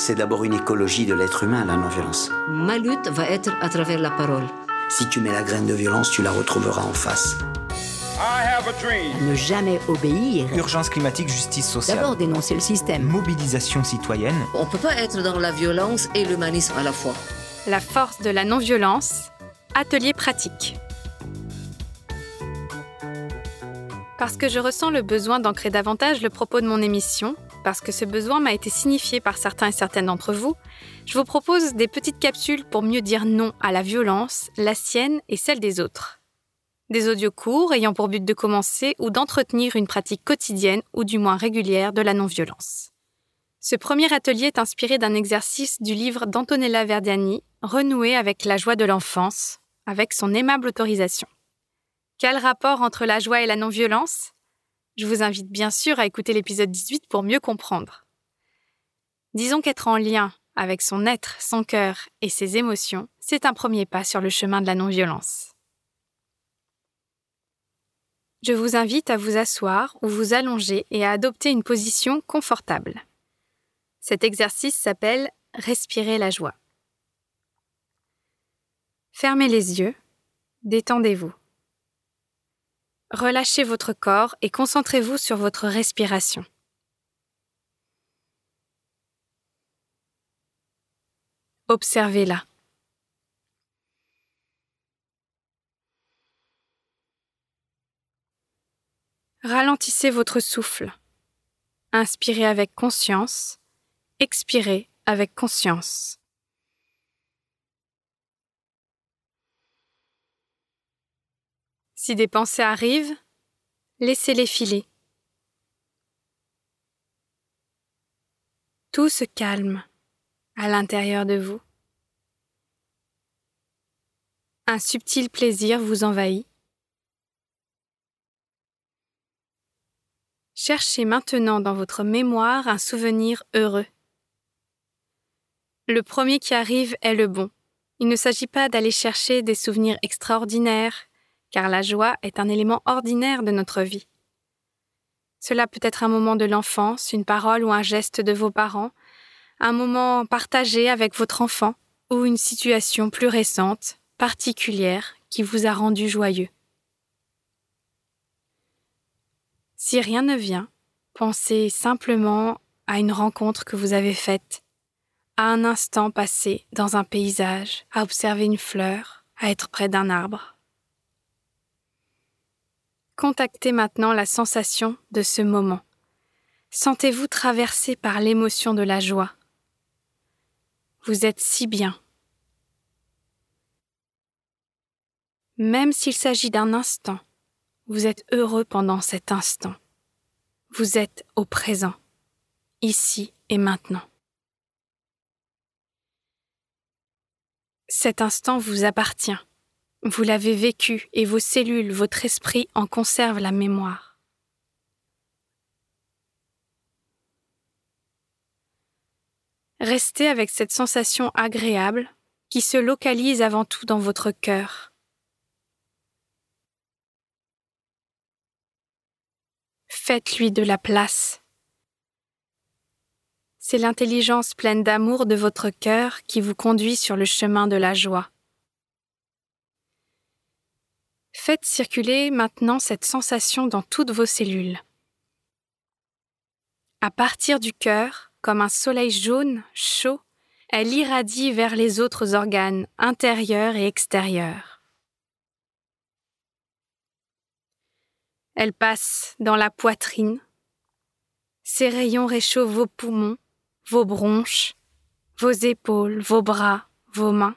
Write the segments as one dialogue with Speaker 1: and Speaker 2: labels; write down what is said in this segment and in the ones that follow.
Speaker 1: C'est d'abord une écologie de l'être humain, la non-violence.
Speaker 2: Ma lutte va être à travers la parole.
Speaker 1: Si tu mets la graine de violence, tu la retrouveras en face.
Speaker 3: Ne jamais obéir.
Speaker 4: Urgence climatique, justice sociale.
Speaker 3: D'abord dénoncer le système.
Speaker 4: Mobilisation citoyenne.
Speaker 2: On ne peut pas être dans la violence et l'humanisme à la fois.
Speaker 5: La force de la non-violence. Atelier pratique. Parce que je ressens le besoin d'ancrer davantage le propos de mon émission, parce que ce besoin m'a été signifié par certains et certaines d'entre vous, je vous propose des petites capsules pour mieux dire non à la violence, la sienne et celle des autres. Des audios courts ayant pour but de commencer ou d'entretenir une pratique quotidienne ou du moins régulière de la non-violence. Ce premier atelier est inspiré d'un exercice du livre d'Antonella Verdiani, Renouer avec la joie de l'enfance, avec son aimable autorisation. Quel rapport entre la joie et la non-violence? Je vous invite bien sûr à écouter l'épisode 18 pour mieux comprendre. Disons qu'être en lien avec son être, son cœur et ses émotions, c'est un premier pas sur le chemin de la non-violence. Je vous invite à vous asseoir ou vous allonger et à adopter une position confortable. Cet exercice s'appelle Respirer la joie. Fermez les yeux, détendez-vous. Relâchez votre corps et concentrez-vous sur votre respiration. Observez-la. Ralentissez votre souffle. Inspirez avec conscience, expirez avec conscience. Si des pensées arrivent, laissez-les filer. Tout se calme à l'intérieur de vous. Un subtil plaisir vous envahit. Cherchez maintenant dans votre mémoire un souvenir heureux. Le premier qui arrive est le bon. Il ne s'agit pas d'aller chercher des souvenirs extraordinaires, car la joie est un élément ordinaire de notre vie. Cela peut être un moment de l'enfance, une parole ou un geste de vos parents, un moment partagé avec votre enfant, ou une situation plus récente, particulière, qui vous a rendu joyeux. Si rien ne vient, pensez simplement à une rencontre que vous avez faite, à un instant passé dans un paysage, à observer une fleur, à être près d'un arbre. Contactez maintenant la sensation de ce moment. Sentez-vous traversé par l'émotion de la joie. Vous êtes si bien. Même s'il s'agit d'un instant, vous êtes heureux pendant cet instant. Vous êtes au présent, ici et maintenant. Cet instant vous appartient. Vous l'avez vécu et vos cellules, votre esprit en conservent la mémoire. Restez avec cette sensation agréable qui se localise avant tout dans votre cœur. Faites-lui de la place. C'est l'intelligence pleine d'amour de votre cœur qui vous conduit sur le chemin de la joie. Faites circuler maintenant cette sensation dans toutes vos cellules. À partir du cœur, comme un soleil jaune, chaud, elle irradie vers les autres organes intérieurs et extérieurs. Elle passe dans la poitrine. Ses rayons réchauffent vos poumons, vos bronches, vos épaules, vos bras, vos mains.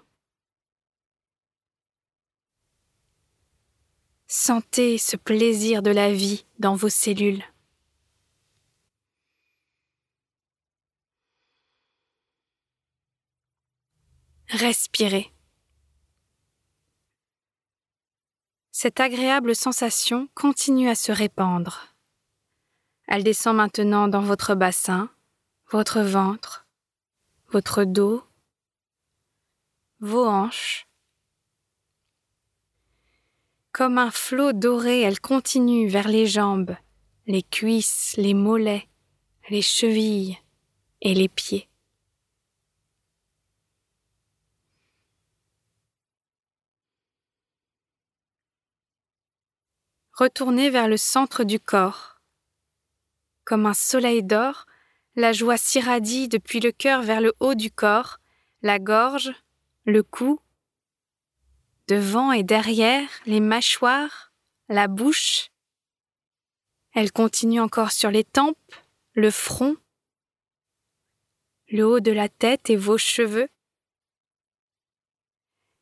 Speaker 5: Sentez ce plaisir de la vie dans vos cellules. Respirez. Cette agréable sensation continue à se répandre. Elle descend maintenant dans votre bassin, votre ventre, votre dos, vos hanches, comme un flot doré, elle continue vers les jambes, les cuisses, les mollets, les chevilles et les pieds. Retournez vers le centre du corps. Comme un soleil d'or, la joie s'irradie depuis le cœur vers le haut du corps, la gorge, le cou devant et derrière, les mâchoires, la bouche. Elle continue encore sur les tempes, le front, le haut de la tête et vos cheveux.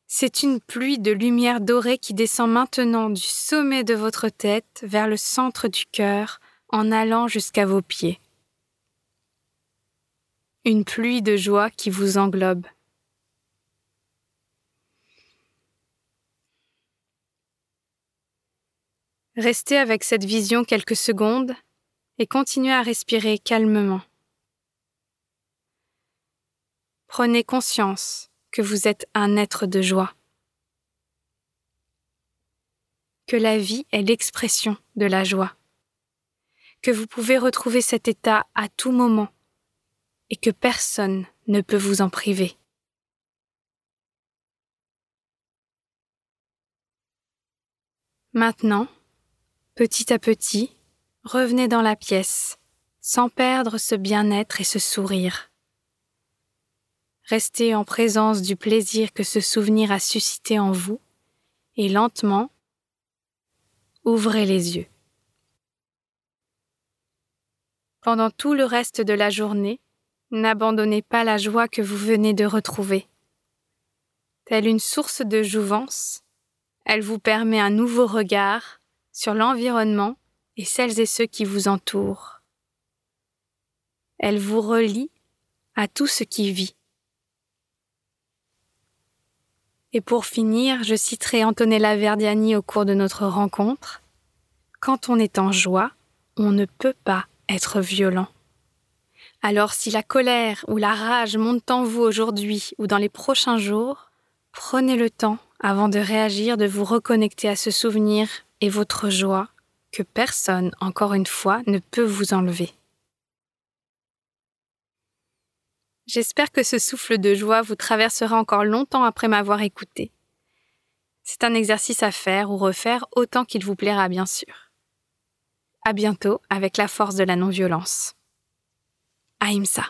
Speaker 5: C'est une pluie de lumière dorée qui descend maintenant du sommet de votre tête vers le centre du cœur en allant jusqu'à vos pieds. Une pluie de joie qui vous englobe. Restez avec cette vision quelques secondes et continuez à respirer calmement. Prenez conscience que vous êtes un être de joie, que la vie est l'expression de la joie, que vous pouvez retrouver cet état à tout moment et que personne ne peut vous en priver. Maintenant, petit à petit, revenez dans la pièce, sans perdre ce bien-être et ce sourire. Restez en présence du plaisir que ce souvenir a suscité en vous et lentement, ouvrez les yeux. Pendant tout le reste de la journée, n'abandonnez pas la joie que vous venez de retrouver. Telle une source de jouvence, elle vous permet un nouveau regard sur l'environnement et celles et ceux qui vous entourent. Elle vous relie à tout ce qui vit. Et pour finir, je citerai Antonella Verdiani au cours de notre rencontre. Quand on est en joie, on ne peut pas être violent. Alors si la colère ou la rage montent en vous aujourd'hui ou dans les prochains jours, prenez le temps, avant de réagir, de vous reconnecter à ce souvenir et votre joie que personne, encore une fois, ne peut vous enlever. J'espère que ce souffle de joie vous traversera encore longtemps après m'avoir écouté. C'est un exercice à faire ou refaire autant qu'il vous plaira, bien sûr. À bientôt avec la force de la non-violence. Aïmsa.